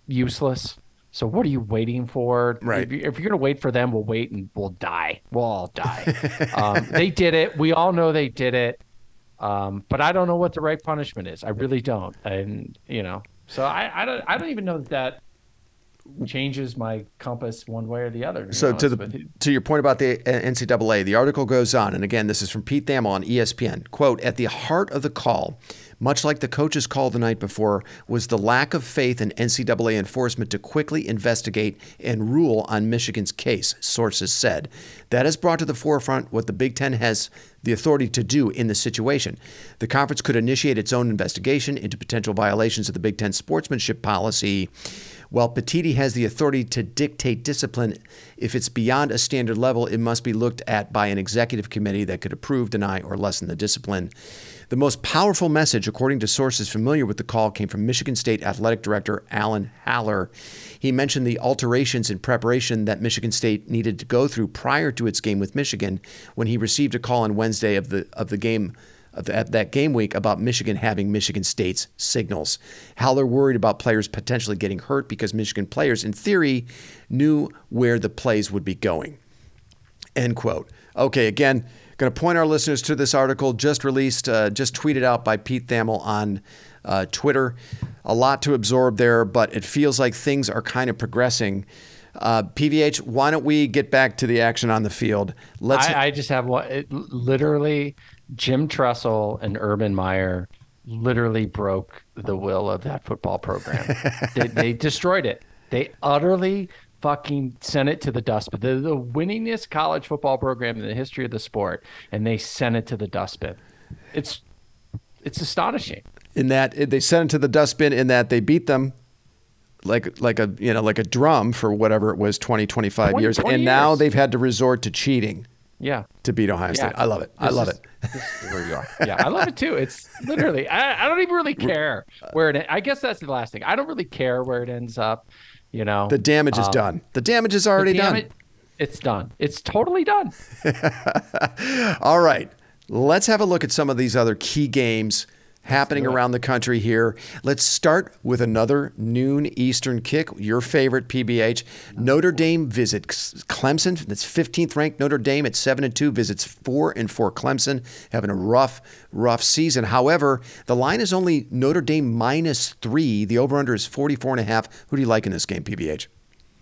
useless. So what are you waiting for? Right. If, you, are going to wait for them, we'll wait and we'll die. We'll all die. um, they did it. We all know they did it. Um, but I don't know what the right punishment is. I really don't. And you know, so I, I don't. I don't even know that that changes my compass one way or the other. To so to the to your point about the NCAA, the article goes on, and again, this is from Pete Thamel on ESPN. "Quote: At the heart of the call." much like the coach's call the night before, was the lack of faith in NCAA enforcement to quickly investigate and rule on Michigan's case, sources said. That has brought to the forefront what the Big Ten has the authority to do in the situation. The conference could initiate its own investigation into potential violations of the Big Ten sportsmanship policy. While Petitti has the authority to dictate discipline, if it's beyond a standard level, it must be looked at by an executive committee that could approve, deny, or lessen the discipline. The most powerful message, according to sources familiar with the call, came from Michigan State Athletic Director Alan Haller. He mentioned the alterations in preparation that Michigan State needed to go through prior to its game with Michigan when he received a call on Wednesday of the of the game of that game week about Michigan having Michigan State's signals. Haller worried about players potentially getting hurt because Michigan players, in theory, knew where the plays would be going. End quote. Okay, again, Going to point our listeners to this article just released, uh, just tweeted out by Pete Thamel on uh, Twitter. A lot to absorb there, but it feels like things are kind of progressing. Uh, PVH, why don't we get back to the action on the field? Let's. I, I just have what it, literally Jim Tressel and Urban Meyer literally broke the will of that football program. they, they destroyed it. They utterly fucking sent it to the dustbin. They're the winningest college football program in the history of the sport, and they sent it to the dustbin. It's it's astonishing. In that they sent it to the dustbin in that they beat them like like a you know like a drum for whatever it was 20 25 20, years 20 and years. now they've had to resort to cheating yeah to beat ohio state i love it this i love is, it where you are yeah i love it too it's literally I, I don't even really care where it i guess that's the last thing i don't really care where it ends up you know, the damage is um, done. The damage is already damage, done. It's done. It's totally done. All right. Let's have a look at some of these other key games happening around the country here. Let's start with another noon Eastern kick. Your favorite PVH. Notre Dame visits Clemson. That's 15th ranked Notre Dame at 7 and 2 visits 4 and 4 Clemson, having a rough rough season. However, the line is only Notre Dame minus 3. The over under is 44 and a half. Who do you like in this game, PVH?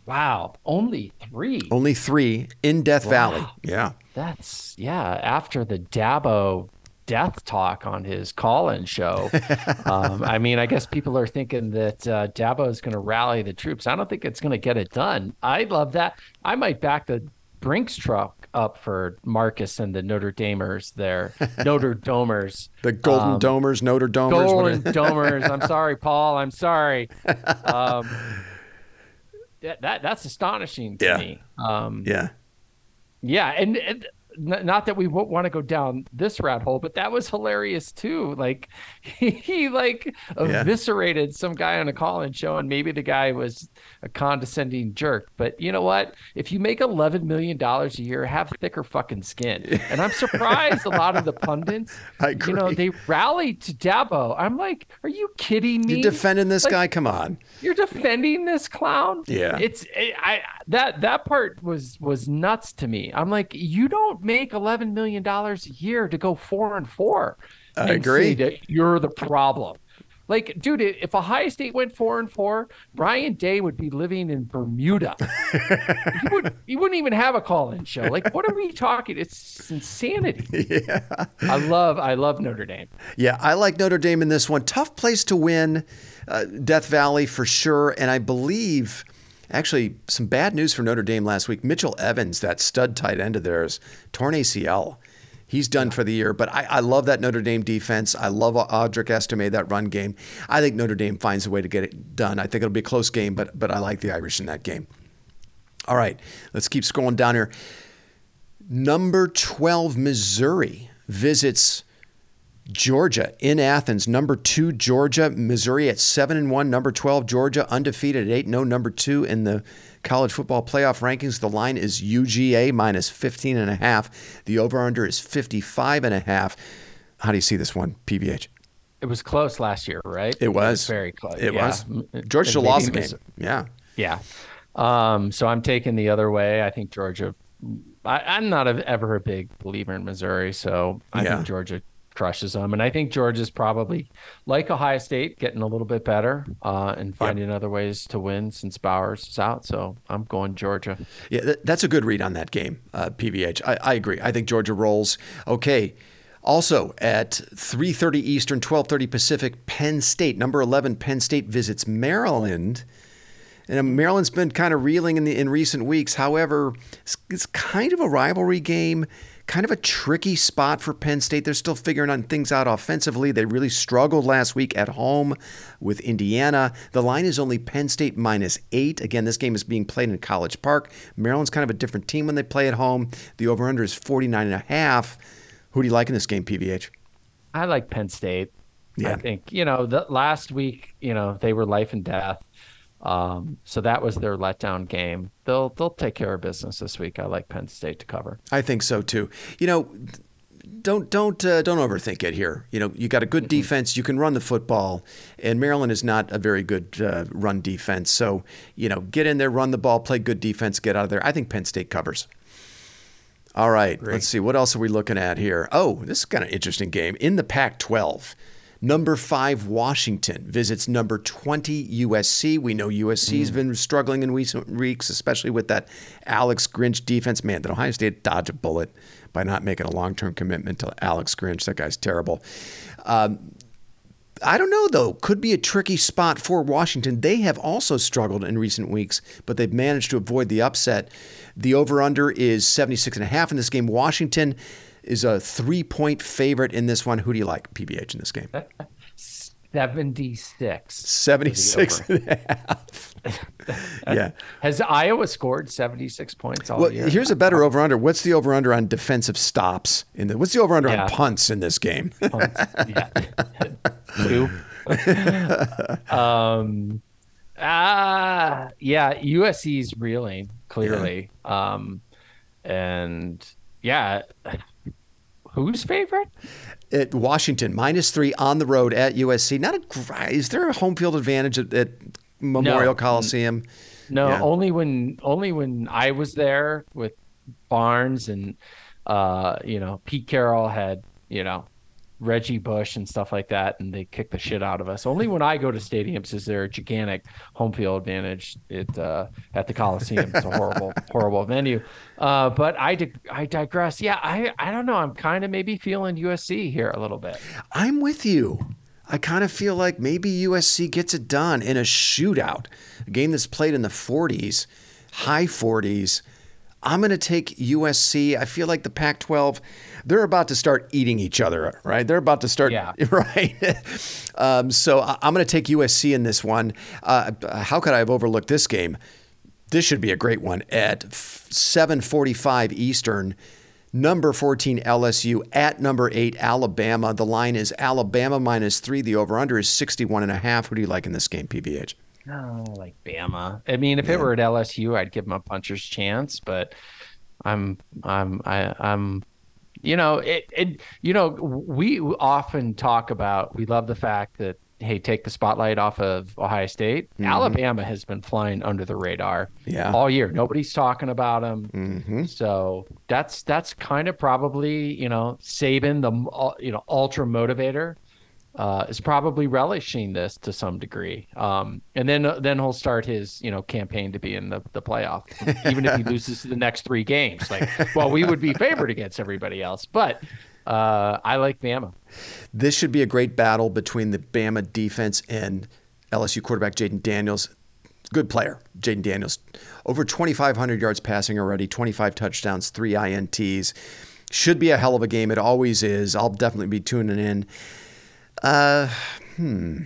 Wow, only 3. Only 3 in Death wow. Valley. Yeah. That's yeah, after the Dabo death talk on his call-in show. um, I mean, I guess people are thinking that uh, Dabo is going to rally the troops. I don't think it's going to get it done. I love that. I might back the Brinks truck up for Marcus and the Notre Damers there. Notre Domers. The Golden um, Domers, Notre Domers. Golden Domers. I'm sorry, Paul. I'm sorry. Um, that, that that's astonishing to yeah. me. Um, yeah. Yeah, and, and n- not that we won't want to go down this rat hole, but that was hilarious too. Like he, he like Yeah. eviscerated some guy on a show, and maybe the guy was a condescending jerk. But you know what? If you make eleven million dollars a year, have thicker fucking skin. And I'm surprised a lot of the pundits, you know, they rallied to Dabo. I'm like, are you kidding me? You're defending this Like, guy? Come on. you're defending this clown. Yeah. it's I that that part was was nuts to me. I'm like, you don't make 11 million dollars a year to go four and four. I agree. that you're the problem. Like, dude, if Ohio State went four and four, Ryan Day would be living in Bermuda. he, would, he wouldn't even have a call-in show. Like, what are we talking? It's insanity. Yeah. I love, I love Notre Dame. Yeah, I like Notre Dame in this one. Tough place to win, uh, Death Valley for sure. And I believe, actually, some bad news for Notre Dame last week. Mitchell Evans, that stud tight end of theirs, torn ACL. He's done for the year, but I, I love that Notre Dame defense. I love Audric Estime, that run game. I think Notre Dame finds a way to get it done. I think it'll be a close game, but but I like the Irish in that game. All right, let's keep scrolling down here. Number 12, Missouri visits Georgia in Athens. Number two, Georgia. Missouri at 7 and 1. Number 12, Georgia undefeated at 8 0. Number two in the college football playoff rankings. The line is UGA minus 15 and a half. The over under is 55 and a half. How do you see this one, PVH? It was close last year, right? It was. very close. It Yeah. was. Georgia lost the game. Yeah. Yeah. Um, so I'm taking the other way. I think Georgia. I, I'm not a, ever a big believer in Missouri, so I Yeah. think Georgia crushes them, and I think Georgia's probably like Ohio State, getting a little bit better uh, and finding other ways to win since Bowers is out. So I'm going Georgia. Yeah, th- that's a good read on that game, uh, PVH. I, I agree. I think Georgia rolls. Okay. Also at 3:30 Eastern, 12:30 Pacific, Penn State, number 11, Penn State visits Maryland. And uh, Maryland's been kind of reeling in the in recent weeks. However, it's, it's kind of a rivalry game, kind of a tricky spot for Penn State. They're still figuring on things out offensively. They really struggled last week at home with Indiana. The line is only Penn State minus eight. Again, this game is being played in College Park. Maryland's kind of a different team when they play at home. The over/under is 49 and a half. Who do you like in this game, PVH? I like Penn State. Yeah. I think you know the last week, you know, they were life and death. Um, so that was their letdown game. They'll they'll take care of business this week. I like Penn State to cover. I think so too. You know, don't don't uh, don't overthink it here. You know, you got a good defense. You can run the football, and Maryland is not a very good uh, run defense. So you know, get in there, run the ball, play good defense, get out of there. I think Penn State covers. All right, let's see what else are we looking at here. Oh, this is kind of interesting game in the Pac-12. Number five, Washington visits number 20, USC. We know USC's been struggling in recent weeks, especially with that Alex Grinch defense. Man, did Ohio State dodge a bullet by not making a long term commitment to Alex Grinch? That guy's terrible. Um, I don't know though. Could be a tricky spot for Washington. They have also struggled in recent weeks, but they've managed to avoid the upset. The over under is 76 and a half in this game. Washington is a 3-point favorite in this one. Who do you like, PVH in this game? 76. 76 and a half. yeah. Has Iowa scored 76 points all Well, year? here's a better over under. What's the over under on defensive stops in the What's the over under Yeah. on punts in this game? yeah. Two. um, ah, yeah, USC's reeling clearly. Um, and yeah, who's favorite? at Washington, minus three on the road at USC. Not a is there a home field advantage at, at Memorial No. Coliseum? No, Yeah. only when only when I was there with Barnes and uh, you know, Pete Carroll had, you know, Reggie Bush and stuff like that, and they kick the shit out of us. Only when I go to stadiums is there a gigantic home field advantage it, uh, at the Coliseum. It's a horrible, horrible venue. Uh, but I dig- I digress. Yeah, I I don't know. I'm kind of maybe feeling USC here a little bit. I'm with you. I kind of feel like maybe USC gets it done in a shootout, a game that's played in the 40s, high 40s. I'm going to take USC. I feel like the Pac 12, they're about to start eating each other, right? They're about to start, Yeah. right? um, so I- I'm going to take USC in this one. Uh, how could I have overlooked this game? This should be a great one at 7:45 Eastern. number 14 LSU at number 8 Alabama. The line is Alabama minus 3. The over under is 61 and a half. Who do you like in this game, PVH? Oh, like Bama. I mean, if yeah. it were at LSU, I'd give them a puncher's chance, but I'm I'm I, I'm you know, it, it you know, we often talk about we love the fact that hey, take the spotlight off of Ohio State. Mm-hmm. Alabama has been flying under the radar yeah. all year. Nobody's talking about them. Mm-hmm. So that's that's kind of probably you know Saban, the you know ultra motivator, uh, is probably relishing this to some degree. Um, and then then he'll start his you know campaign to be in the, the playoff, even if he loses the next three games. Like, well, we would be favored against everybody else, but uh, I like Bama. This should be a great battle between the Bama defense and LSU quarterback Jayden Daniels. Good player, Jayden Daniels. Over 2,500 yards passing already, 25 touchdowns, three INTs. Should be a hell of a game. It always is. I'll definitely be tuning in. Uh, hmm.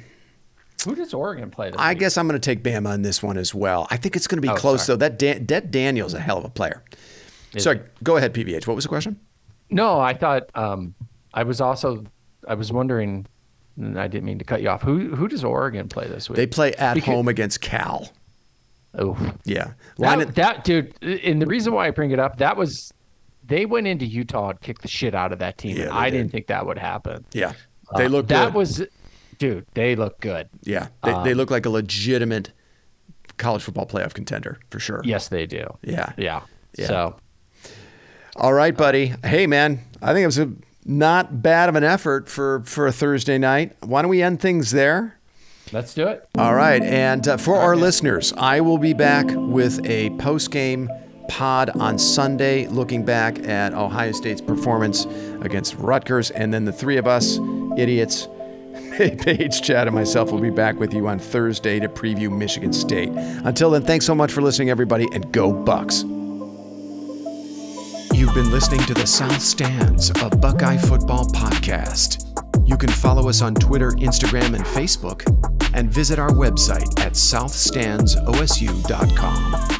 Who does Oregon play? I week? I guess I'm going to take Bama in this one as well. I think it's going to be oh, close sorry. though. That Dan- that Daniel's a hell of a player. Is sorry, it? go ahead, PVH. What was the question? No, I thought um, I was also I was wondering. I didn't mean to cut you off. Who who does Oregon play this week? They play at because, home against Cal. Oh yeah, that, that dude. And the reason why I bring it up that was they went into Utah and kicked the shit out of that team. Yeah, I did. didn't think that would happen. Yeah, they uh, look. That good. was, dude. They look good. Yeah, they, um, they look like a legitimate college football playoff contender for sure. Yes, they do. Yeah, yeah. yeah. So, all right, buddy. Hey, man. I think it was a not bad of an effort for for a Thursday night. Why don't we end things there? Let's do it. All right, and uh, for our listeners, I will be back with a post game pod on Sunday, looking back at Ohio State's performance against Rutgers. And then the three of us, idiots, Paige, Chad, and myself will be back with you on Thursday to preview Michigan State. Until then, thanks so much for listening, everybody, and go Bucks. You've been listening to the South Stands, a Buckeye football podcast. You can follow us on Twitter, Instagram, and Facebook, and visit our website at southstandsosu.com.